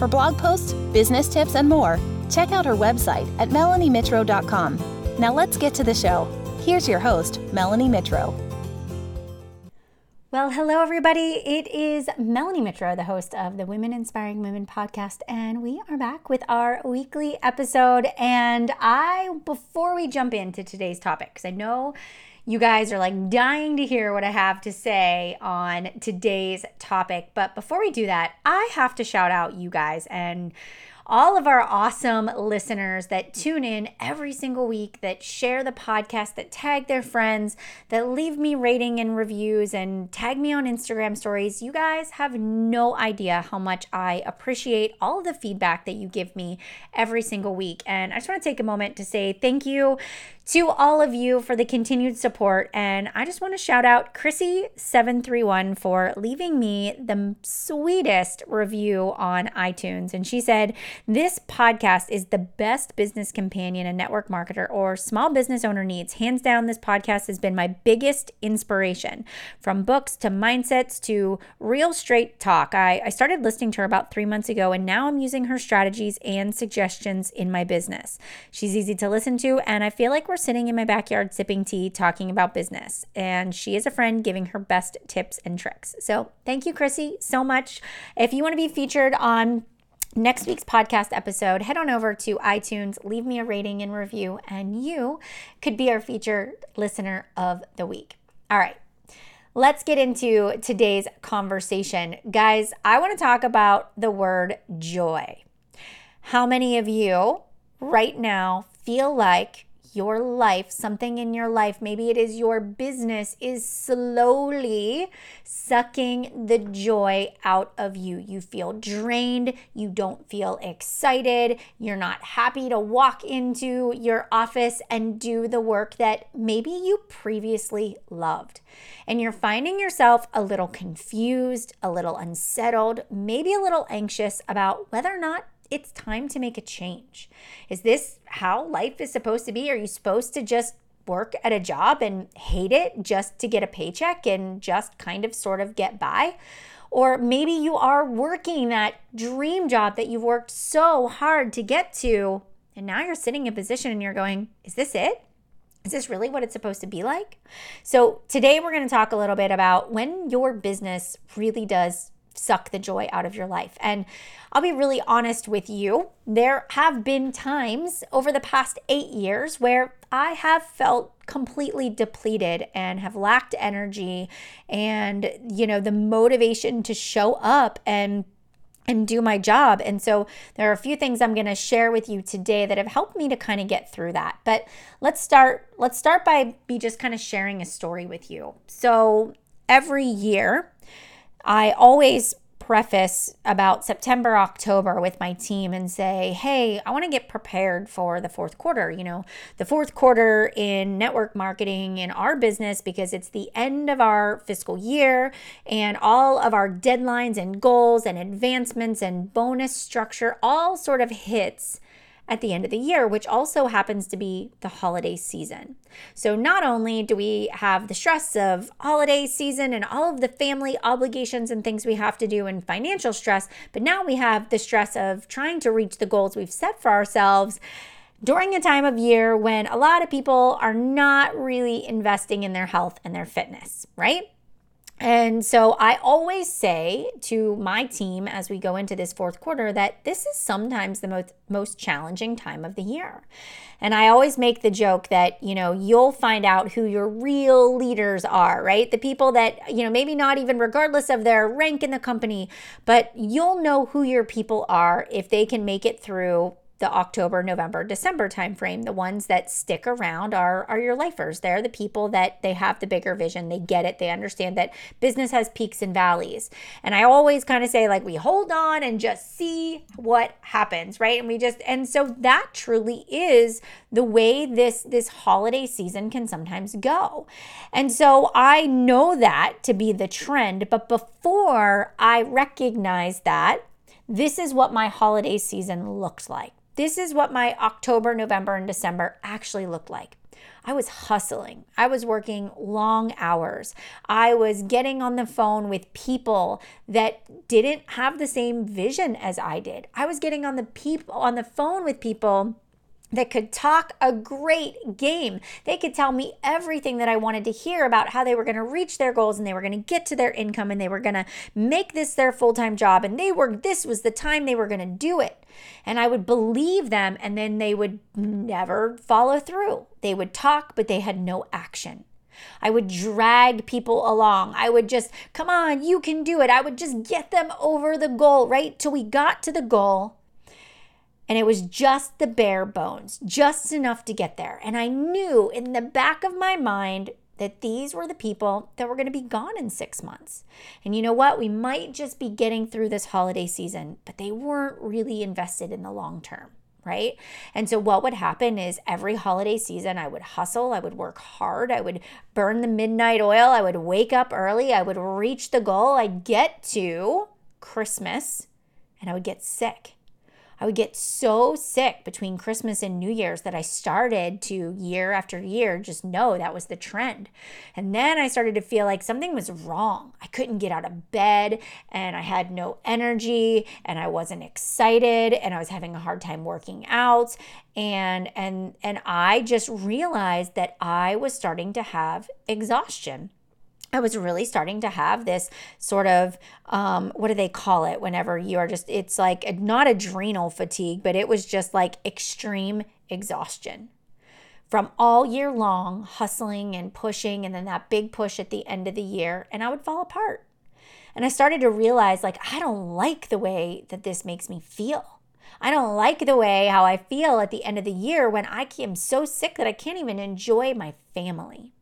For blog posts, business tips, and more, check out her website at melaniemitro.com. Now let's get to the show. Here's your host, Melanie Mitro. Well, hello, everybody. It is Melanie Mitro, the host of the Women Inspiring Women podcast, and we are back with our weekly episode. And I, before we jump into today's topic, because I know you guys are like dying to hear what I have to say on today's topic. But before we do that, I have to shout out you guys and all of our awesome listeners that tune in every single week, that share the podcast, that tag their friends, that leave me rating and reviews, and tag me on Instagram stories. You guys have no idea how much I appreciate all of the feedback that you give me every single week. And I just want to take a moment to say thank you to all of you for the continued support. And I just want to shout out Chrissy731 for leaving me the sweetest review on iTunes. And she said, This podcast is the best business companion a network marketer or small business owner needs. Hands down, this podcast has been my biggest inspiration from books to mindsets to real straight talk. I, I started listening to her about three months ago, and now I'm using her strategies and suggestions in my business. She's easy to listen to, and I feel like we're sitting in my backyard sipping tea, talking about business. And she is a friend giving her best tips and tricks. So thank you, Chrissy, so much. If you want to be featured on next week's podcast episode, head on over to iTunes, leave me a rating and review, and you could be our featured listener of the week. All right. Let's get into today's conversation. Guys, I want to talk about the word joy. How many of you right now feel like your life, something in your life, maybe it is your business, is slowly sucking the joy out of you. You feel drained, you don't feel excited, you're not happy to walk into your office and do the work that maybe you previously loved. And you're finding yourself a little confused, a little unsettled, maybe a little anxious about whether or not it's time to make a change. Is this how life is supposed to be? Are you supposed to just work at a job and hate it just to get a paycheck and just kind of sort of get by? Or maybe you are working that dream job that you've worked so hard to get to, and now you're sitting in a position and you're going, Is this it? Is this really what it's supposed to be like? So, today we're going to talk a little bit about when your business really does suck the joy out of your life. And I'll be really honest with you. There have been times over the past eight years where I have felt completely depleted and have lacked energy and, you know, the motivation to show up and and do my job. And so there are a few things I'm going to share with you today that have helped me to kind of get through that. But let's start let's start by be just kind of sharing a story with you. So every year I always preface about September, October with my team and say, hey, I want to get prepared for the fourth quarter. You know, the fourth quarter in network marketing in our business because it's the end of our fiscal year and all of our deadlines and goals and advancements and bonus structure all sort of hits at the end of the year, which also happens to be the holiday season. So, not only do we have the stress of holiday season and all of the family obligations and things we have to do and financial stress, but now we have the stress of trying to reach the goals we've set for ourselves during a time of year when a lot of people are not really investing in their health and their fitness, right? And so I always say to my team as we go into this fourth quarter that this is sometimes the most most challenging time of the year. And I always make the joke that, you know, you'll find out who your real leaders are, right? The people that, you know, maybe not even regardless of their rank in the company, but you'll know who your people are if they can make it through the October, November, December timeframe. The ones that stick around are are your lifers. They're the people that they have the bigger vision. They get it. They understand that business has peaks and valleys. And I always kind of say like we hold on and just see what happens, right? And we just and so that truly is the way this this holiday season can sometimes go. And so I know that to be the trend, but before I recognize that this is what my holiday season looked like. This is what my October, November, and December actually looked like. I was hustling. I was working long hours. I was getting on the phone with people that didn't have the same vision as I did. I was getting on the people on the phone with people that could talk a great game. They could tell me everything that I wanted to hear about how they were going to reach their goals and they were going to get to their income and they were going to make this their full-time job and they were this was the time they were going to do it. And I would believe them and then they would never follow through. They would talk but they had no action. I would drag people along. I would just, come on, you can do it. I would just get them over the goal, right? Till we got to the goal and it was just the bare bones, just enough to get there. And I knew in the back of my mind that these were the people that were going to be gone in six months. And you know what? We might just be getting through this holiday season, but they weren't really invested in the long term right? And so what would happen is every holiday season I would hustle, I would work hard, I would burn the midnight oil, I would wake up early, I would reach the goal, I'd get to Christmas and I would get sick. I would get so sick between Christmas and New Year's that I started to year after year just know that was the trend. And then I started to feel like something was wrong. I couldn't get out of bed and I had no energy and I wasn't excited and I was having a hard time working out and and and I just realized that I was starting to have exhaustion. I was really starting to have this sort of um, what do they call it whenever you are just it's like not adrenal fatigue, but it was just like extreme exhaustion from all year long hustling and pushing and then that big push at the end of the year and I would fall apart. And I started to realize like I don't like the way that this makes me feel. I don't like the way how I feel at the end of the year when I am so sick that I can't even enjoy my family.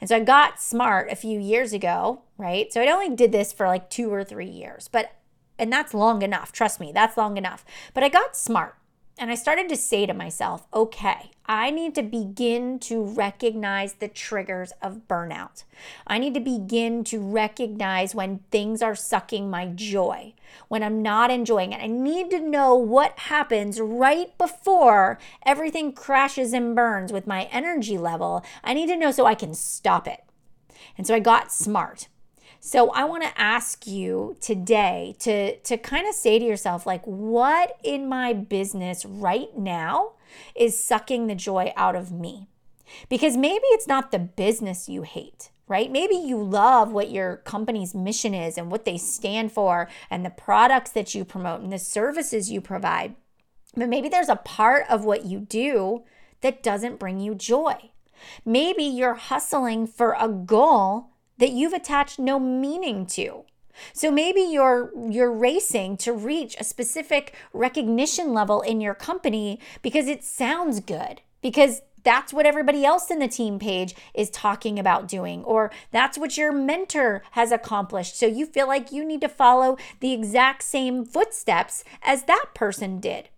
And so I got smart a few years ago, right? So I only did this for like two or three years, but, and that's long enough. Trust me, that's long enough. But I got smart and I started to say to myself, okay, I need to begin to recognize the triggers of burnout. I need to begin to recognize when things are sucking my joy, when I'm not enjoying it. I need to know what happens right before everything crashes and burns with my energy level. I need to know so I can stop it. And so I got smart. So I want to ask you today to to kind of say to yourself like what in my business right now is sucking the joy out of me? Because maybe it's not the business you hate right? Maybe you love what your company's mission is and what they stand for and the products that you promote and the services you provide. But maybe there's a part of what you do that doesn't bring you joy. Maybe you're hustling for a goal that you've attached no meaning to. So maybe you're you're racing to reach a specific recognition level in your company because it sounds good. Because that's what everybody else in the team page is talking about doing, or that's what your mentor has accomplished. So you feel like you need to follow the exact same footsteps as that person did.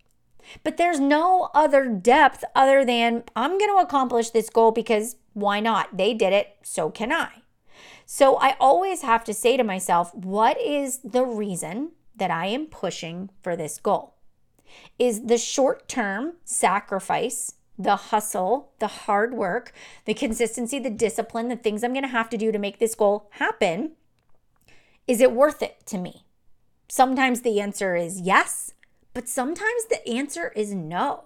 But there's no other depth other than I'm going to accomplish this goal because why not? They did it, so can I. So I always have to say to myself, what is the reason that I am pushing for this goal? Is the short term sacrifice, the hustle, the hard work, the consistency, the discipline, the things I'm going to have to do to make this goal happen, is it worth it to me? Sometimes the answer is yes, but sometimes the answer is no.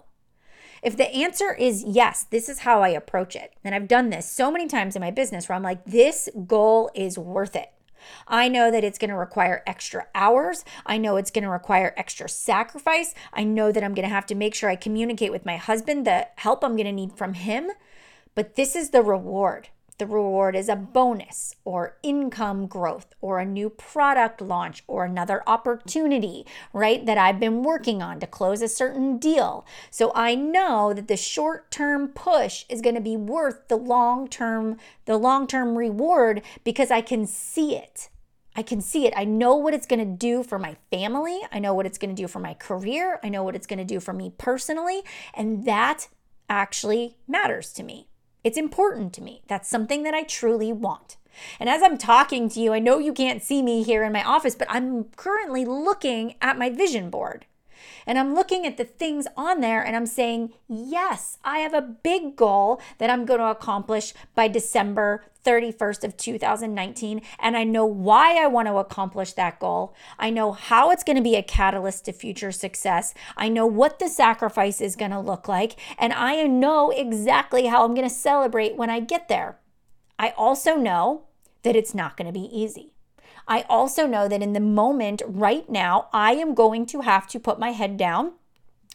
If the answer is yes, this is how I approach it. And I've done this so many times in my business where I'm like, this goal is worth it. I know that it's going to require extra hours. I know it's going to require extra sacrifice. I know that I'm going to have to make sure I communicate with my husband the help I'm going to need from him. But this is the reward. The reward is a bonus or income growth or a new product launch or another opportunity, right? That I've been working on to close a certain deal. So I know that the short-term push is going to be worth the long-term the long-term reward because I can see it. I can see it. I know what it's going to do for my family. I know what it's going to do for my career. I know what it's going to do for me personally. And that actually matters to me. It's important to me. That's something that I truly want. And as I'm talking to you, I know you can't see me here in my office, but I'm currently looking at my vision board. And I'm looking at the things on there and I'm saying, yes, I have a big goal that I'm going to accomplish by December 31st of 2019 and I know why I want to accomplish that goal. I know how it's going to be a catalyst to future success. I know what the sacrifice is going to look like and I know exactly how I'm going to celebrate when I get there. I also know that it's not going to be easy. I also know that in the moment right now, I am going to have to put my head down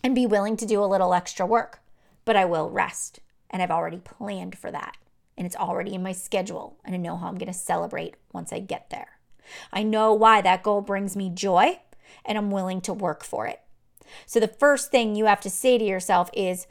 and be willing to do a little extra work, but I will rest. And I've already planned for that and it's already in my schedule, and I know how I'm going to celebrate once I get there. I know why that goal brings me joy, and I'm willing to work for it. So, the first thing you have to say to yourself is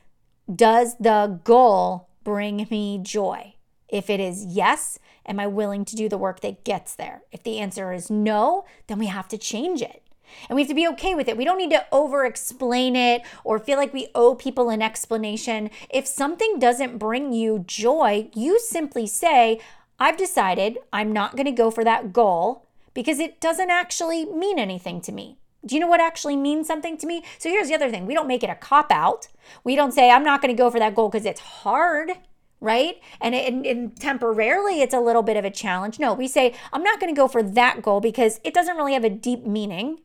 Does the goal bring me joy? If it is yes, am I willing to do the work that gets there? If the answer is no, then we have to change it. And we have to be okay with it. We don't need to over explain it or feel like we owe people an explanation. If something doesn't bring you joy, you simply say, I've decided I'm not going to go for that goal because it doesn't actually mean anything to me. Do you know what actually means something to me? So here's the other thing we don't make it a cop out. We don't say, I'm not going to go for that goal because it's hard right? And, and, and, temporarily it's a little bit of a challenge. No, we say, I'm not going to go for that goal because it doesn't really have a deep meaning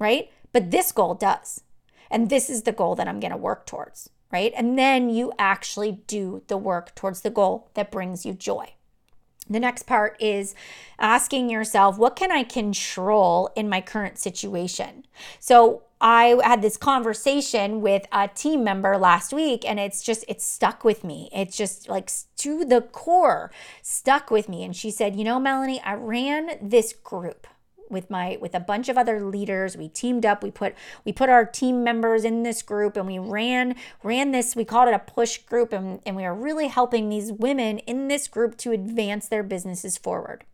right? But this goal does. And this is the goal that I'm going to work towards, right? And then you actually do the work towards the goal that brings you joy. The next part is asking yourself, what can I control in my current situation? So, I had this conversation with a team member last week and it's just it's stuck with me. It's just like to the core stuck with me and she said, "You know, Melanie, I ran this group with my with a bunch of other leaders. We teamed up. We put we put our team members in this group and we ran ran this we called it a push group and, and we are really helping these women in this group to advance their businesses forward.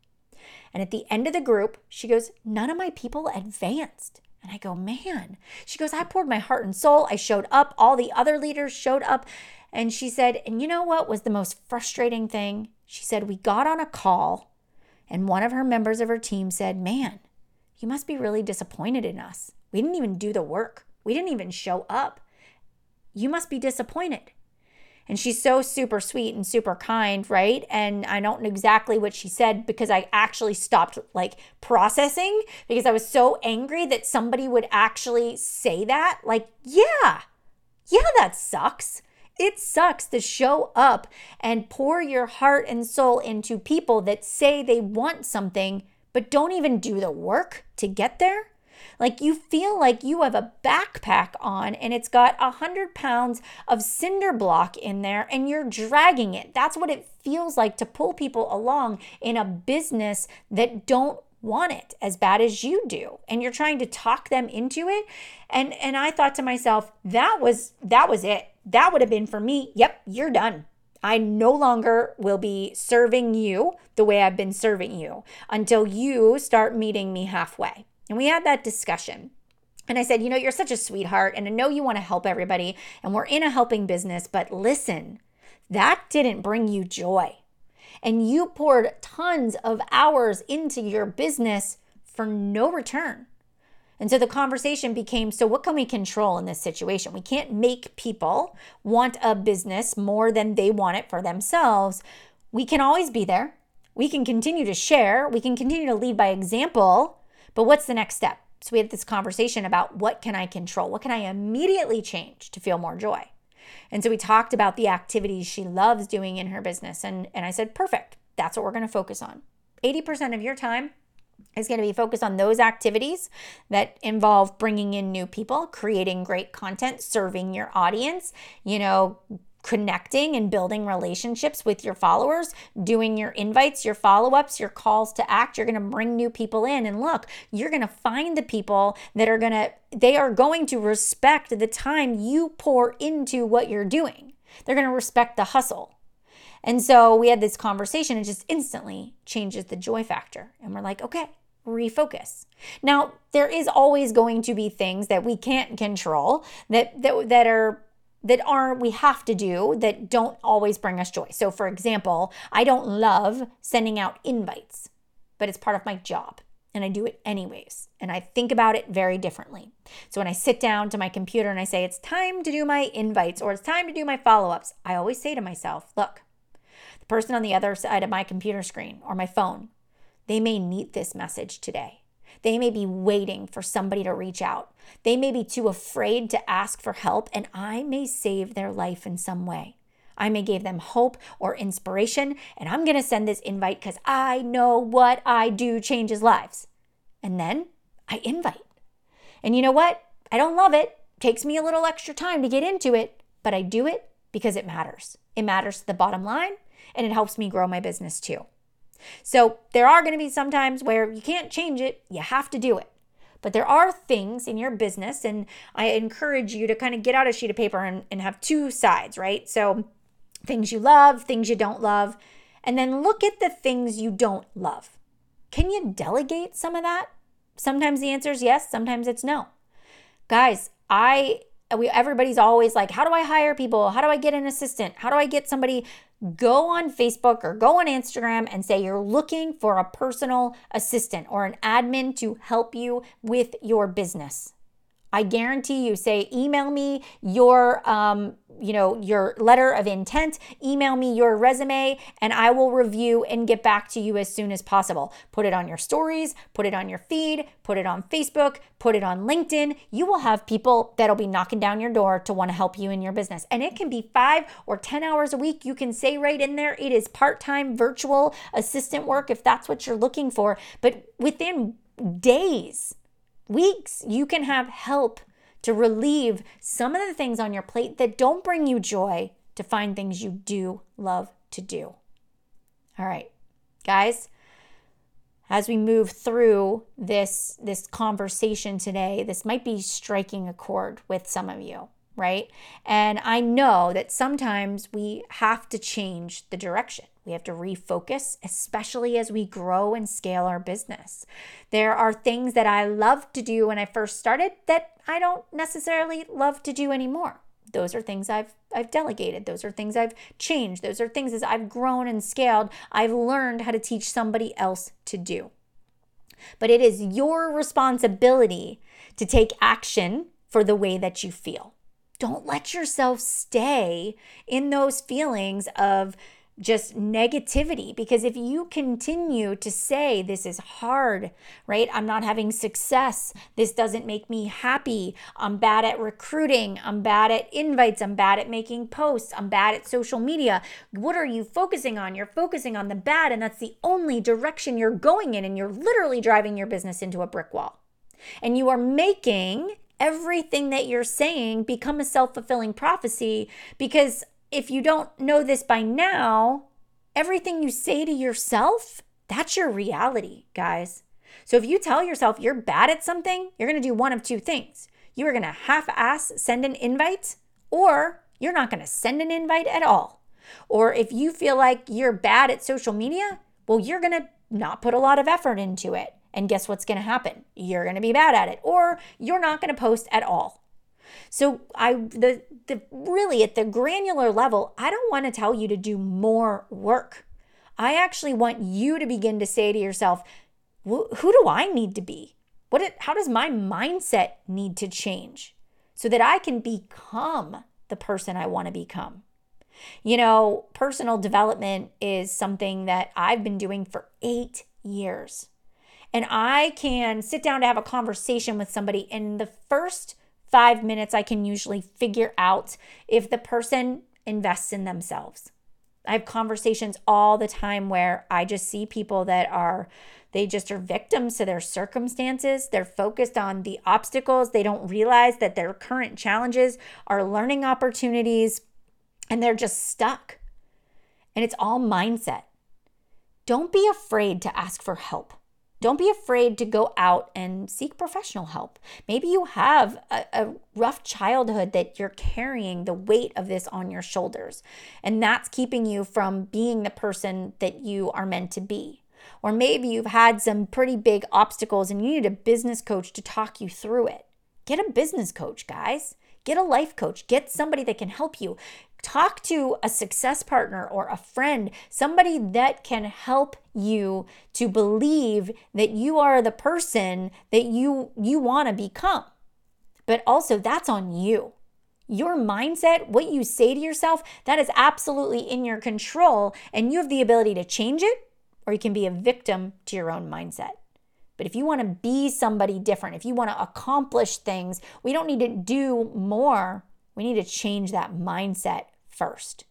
And at the end of the group she goes none of my people advanced. And i go man. She goes i poured my heart and soul. I showed up. All the other leaders showed up. And she said and you know what was the most frustrating thing? She said we got on a call and one of her members of her team said, Man, you must be really disappointed in us. We didn't even do the work, we didn't even show up. You must be disappointed. And she's so super sweet and super kind, right? And I don't know exactly what she said because I actually stopped like processing because I was so angry that somebody would actually say that. Like, yeah, yeah, that sucks. It sucks to show up and pour your heart and soul into people that say they want something but don't even do the work to get there. Like you feel like you have a backpack on and it's got a hundred pounds of cinder block in there and you're dragging it. That's what it feels like to pull people along in a business that don't want it as bad as you do. And you're trying to talk them into it. And and I thought to myself that was that was it. That would have been for me. Yep you're done I no longer will be serving you the way I've been serving you until you start meeting me halfway. And we had that discussion. And I said, You know, you're such a sweetheart, and I know you want to help everybody, and we're in a helping business, but listen, that didn't bring you joy. And you poured tons of hours into your business for no return. And so the conversation became so, what can we control in this situation? We can't make people want a business more than they want it for themselves. We can always be there. We can continue to share. We can continue to lead by example. But what's the next step? So we had this conversation about what can I control? What can I immediately change to feel more joy? And so we talked about the activities she loves doing in her business. And, and I said, perfect. That's what we're going to focus on. 80% of your time is going to be focused on those activities that involve bringing in new people, creating great content, serving your audience, you know, connecting and building relationships with your followers, doing your invites, your follow ups, your calls to act. You're going to bring new people in. And look, you're going to find the people that are going to, they are going to respect the time you pour into what you're doing. They're going to respect the hustle. And so we had this conversation, and just instantly changes the joy factor. And we're like, okay, refocus. Now, there is always going to be things that we can't control that that, that are that are we have to do that don't always bring us joy. So for example, I don't love sending out invites, but it's part of my job and I do it anyways. And I think about it very differently. So when I sit down to my computer and I say it's time to do my invites or it's time to do my follow-ups, I always say to myself, look, the person on the other side of my computer screen or my phone, they may need this message today. They may be waiting for somebody to reach out. They may be too afraid to ask for help, and I may save their life in some way. I may give them hope or inspiration, and I'm going to send this invite because I know what I do changes lives. And then I invite. And you know what? I don't love it. Takes me a little extra time to get into it, but I do it because it matters. It matters to the bottom line, and it helps me grow my business too. So there are going to be some times where you can't change it, you have to do it. But there are things in your business, and I encourage you to kind of get out a sheet of paper and, and have two sides, right? So things you love, things you don't love, and then look at the things you don't love. Can you delegate some of that? Sometimes the answer is yes, sometimes it's no. Guys, I we everybody's always like, how do I hire people? How do I get an assistant? How do I get somebody go on Facebook or go on Instagram and say you're looking for a personal assistant or an admin to help you with your business. I guarantee you say email me your um, you know your letter of intent, email me your resume and I will review and get back to you as soon as possible. Put it on your stories, put it on your feed, put it on Facebook, put it on LinkedIn. You will have people that'll be knocking down your door to want to help you in your business. And it can be 5 or 10 hours a week. You can say right in there it is part-time virtual assistant work if that's what you're looking for, but within days weeks, you can have help to relieve some of the things on your plate that don't bring you joy to find things you do love to do. All right, guys, as we move through this this conversation today, this might be striking a chord with some of you right? And I know that sometimes we have to change the direction. We have to refocus, especially as we grow and scale our business. There are things that I loved to do when I first started that I don't necessarily love to do anymore. Those are things I've I've delegated. Those are things I've changed. Those are things as I've grown and scaled, I've learned how to teach somebody else to do. But it is your responsibility to take action for the way that you feel don't let yourself stay in those feelings of just negativity because if you continue to say this is hard, right? I'm not having success. This doesn't make me happy. I'm bad at recruiting. I'm bad at invites. I'm bad at making posts. I'm bad at social media. What are you focusing on? You're focusing on the bad and that's the only direction you're going in and you're literally driving your business into a brick wall. And you are making everything that you're saying become a self fulfilling prophecy because if you don't know this by now, everything you say to yourself, that's your reality, guys. So if you tell yourself you're bad at something, you're going to do one of two things. You are going to half ass send an invite, or you're not going to send an invite at all. Or if you feel like you're bad at social media, well, you're going to not put a lot of effort into it. And guess what's going to happen? You're going to be bad at it or you're not going to post at all. So I the the really at the granular level, I don't want to tell you to do more work. I actually want you to begin to say to yourself, who do I need to be? What it, how does my mindset need to change so that I can become the person I want to become? You know, personal development is something that I've been doing for 8 years and I can sit down to have a conversation with somebody in the first five minutes, I can usually figure out if the person invests in themselves. I have conversations all the time where I just see people that are, they just are victims to their circumstances. They're focused on the obstacles. They don't realize that their current challenges are learning opportunities and they're just stuck. And it's all mindset. Don't be afraid to ask for help. Don't be afraid to go out and seek professional help. Maybe you have a, a, rough childhood that you're carrying the weight of this on your shoulders, and that's keeping you from being the person that you are meant to be. Or maybe you've had some pretty big obstacles and you need a business coach to talk you through it. Get a business coach, guys. Get a life coach. Get somebody that can help you. Talk to a success partner or a friend, somebody that can help you to believe that you are the person that you you want to become. But also that's on you. Your mindset, what you say to yourself, that is absolutely in your control and you have the ability to change it or you can be a victim to your own mindset. But if you want to be somebody different, if you want to accomplish things, we don't need to do more. We need to change that mindset first.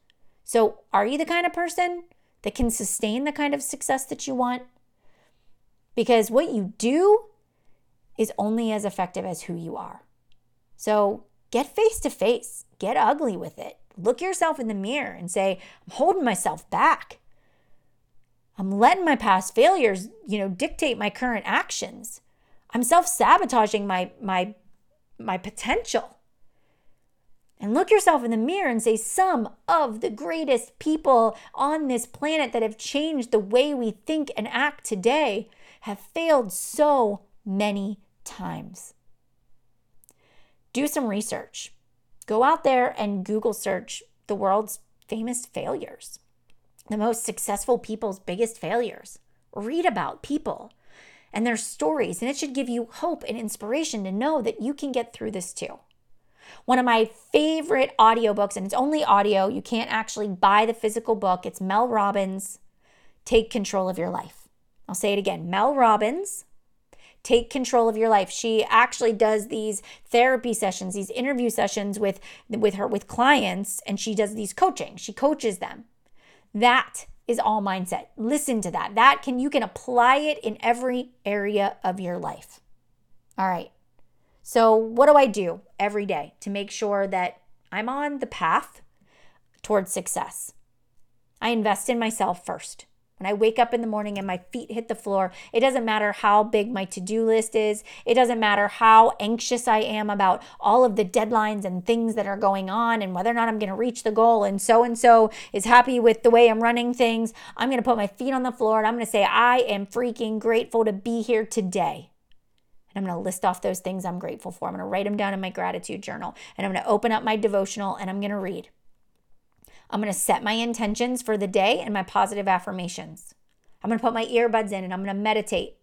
So, are you the kind of person that can sustain the kind of success that you want? Because what you do is only as effective as who you are. So, get face to face, get ugly with it. Look yourself in the mirror and say, I'm holding myself back. I'm letting my past failures, you know, dictate my current actions. I'm self-sabotaging my my my potential and look yourself in the mirror and say, Some of the greatest people on this planet that have changed the way we think and act today have failed so many times. Do some research. Go out there and Google search the world's famous failures, the most successful people's biggest failures. Read about people and their stories, and it should give you hope and inspiration to know that you can get through this too. One of my favorite audiobooks, and it's only audio, you can't actually buy the physical book. It's Mel Robbins, Take Control of Your Life. I'll say it again Mel Robbins, Take Control of Your Life. She actually does these therapy sessions, these interview sessions with, with her with clients, and she does these coaching. She coaches them. That is all mindset. Listen to that. That can you can apply it in every area of your life. All right. So, what do I do every day to make sure that I'm on the path towards success? I invest in myself first. When I wake up in the morning and my feet hit the floor, it doesn't matter how big my to do list is. It doesn't matter how anxious I am about all of the deadlines and things that are going on and whether or not I'm going to reach the goal. And so and so is happy with the way I'm running things. I'm going to put my feet on the floor and I'm going to say, I am freaking grateful to be here today. And I'm going to list off those things I'm grateful for. I'm going to write them down in my gratitude journal. And I'm going to open up my devotional and I'm going to read. I'm going to set my intentions for the day and my positive affirmations. I'm going to put my earbuds in and I'm going to meditate.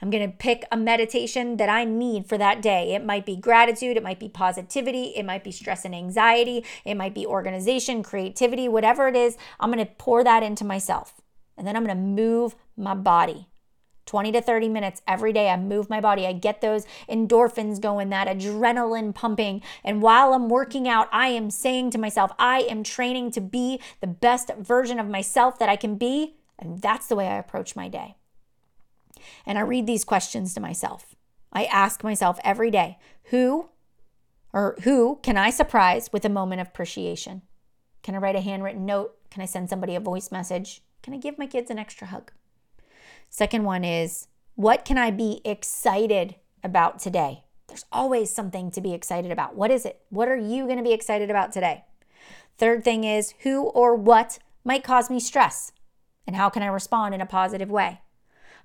I'm going to pick a meditation that I need for that day. It might be gratitude, it might be positivity, it might be stress and anxiety, it might be organization, creativity, whatever it is. I'm going to pour that into myself. And then I'm going to move my body. 20 to 30 minutes every day. I move my body. I get those endorphins going, that adrenaline pumping. And while I'm working out, I am saying to myself, I am training to be the best version of myself that I can be. And that's the way I approach my day. And I read these questions to myself. I ask myself every day, who or who can I surprise with a moment of appreciation? Can I write a handwritten note? Can I send somebody a voice message? Can I give my kids an extra hug? Second one is what can I be excited about today? There's always something to be excited about. What is it? What are you going to be excited about today? Third thing is who or what might cause me stress? And how can I respond in a positive way?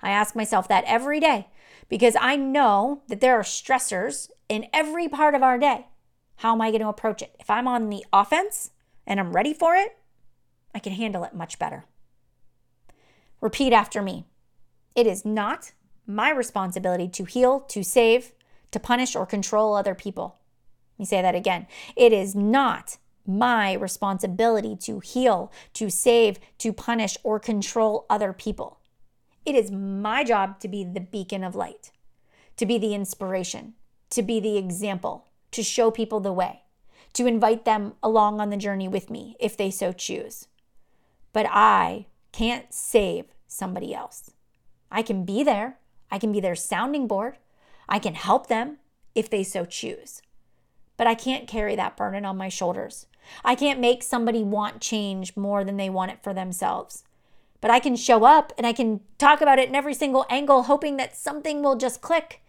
I ask myself that every day because I know that there are stressors in every part of our day. How am I going to approach it? If I'm on the offense and I'm ready for it, I can handle it much better. Repeat after me it is not my responsibility to heal, to save, to punish, or control other people. Let me say that again. It is not my responsibility to heal, to save, to punish, or control other people. It is my job to be the beacon of light, to be the inspiration, to be the example, to show people the way, to invite them along on the journey with me if they so choose. But I can't save somebody else. I can be there. I can be their sounding board. I can help them if they so choose. But I can't carry that burden on my shoulders I can't make somebody want change more than they want it for themselves. But I can show up and I can talk about it in every single angle, hoping that something will just click.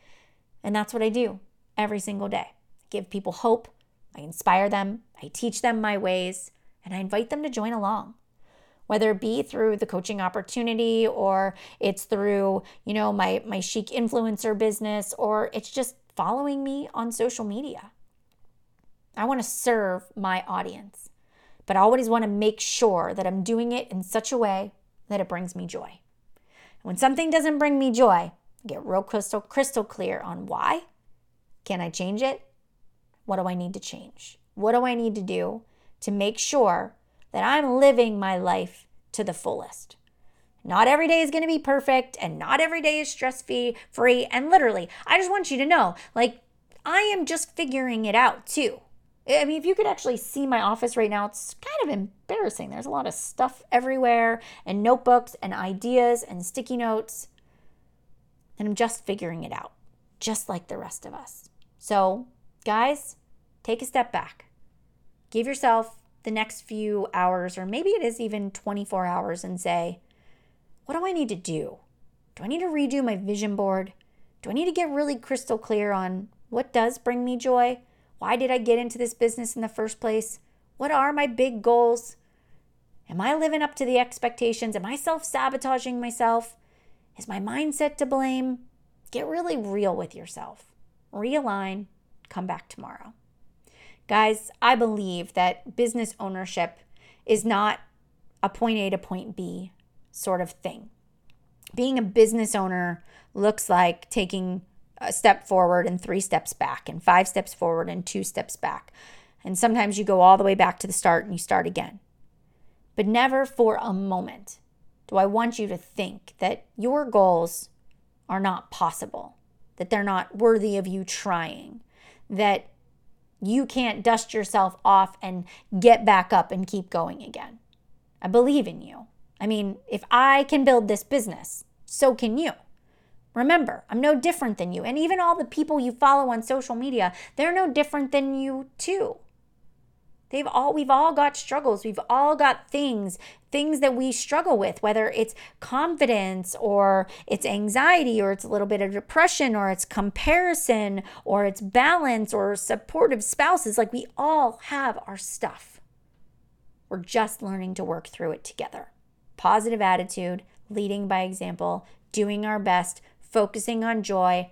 And that's what I do every single day. I give people hope, I inspire them, I teach them my ways, and I invite them to join along. Whether it be through the coaching opportunity or it's through, you know, my my chic influencer business or it's just following me on social media. I want to serve my audience, but I always want to make sure that I'm doing it in such a way that it brings me joy. When something doesn't bring me joy, I get real crystal crystal clear on why. Can I change it? What do I need to change? What do I need to do to make sure that I'm living my life to the fullest? Not every day is going to be perfect and not every day is stress free. And literally, I just want you to know like, I am just figuring it out too. I mean, if you could actually see my office right now, it's kind of embarrassing. There's a lot of stuff everywhere, and notebooks, and ideas, and sticky notes. And I'm just figuring it out, just like the rest of us. So, guys, take a step back. Give yourself the next few hours, or maybe it is even 24 hours, and say, What do I need to do? Do I need to redo my vision board? Do I need to get really crystal clear on what does bring me joy? Why did I get into this business in the first place? What are my big goals? Am I living up to the expectations? Am I self sabotaging myself? Is my mindset to blame? Get really real with yourself. Realign, come back tomorrow. Guys, I believe that business ownership is not a point A to point B sort of thing. Being a business owner looks like taking a step forward and three steps back, and five steps forward and two steps back. And sometimes you go all the way back to the start and you start again. But never for a moment do I want you to think that your goals are not possible, that they're not worthy of you trying, that you can't dust yourself off and get back up and keep going again. I believe in you. I mean, if I can build this business, so can you. Remember, I'm no different than you. And even all the people you follow on social media, they're no different than you too. They've all we've all got struggles. We've all got things, things that we struggle with, whether it's confidence or it's anxiety or it's a little bit of depression or it's comparison or it's balance or supportive spouses. Like we all have our stuff. We're just learning to work through it together. Positive attitude, leading by example, doing our best, focusing on joy.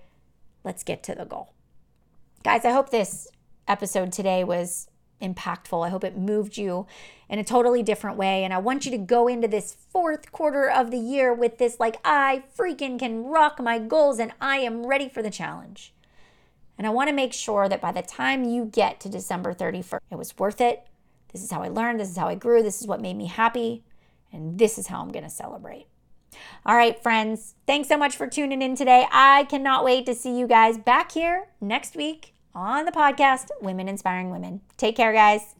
Let's get to the goal. Guys, I hope this episode today was impactful. I hope it moved you in a totally different way. And I want you to go into this fourth quarter of the year with this like, I freaking can rock my goals and I am ready for the challenge. And I want to make sure that by the time you get to December 31st, it was worth it. This is how I learned. This is how I grew. This is what made me happy. And this is how I'm going to celebrate. All right, friends, thanks so much for tuning in today. I cannot wait to see you guys back here next week on the podcast, Women Inspiring Women. Take care, guys.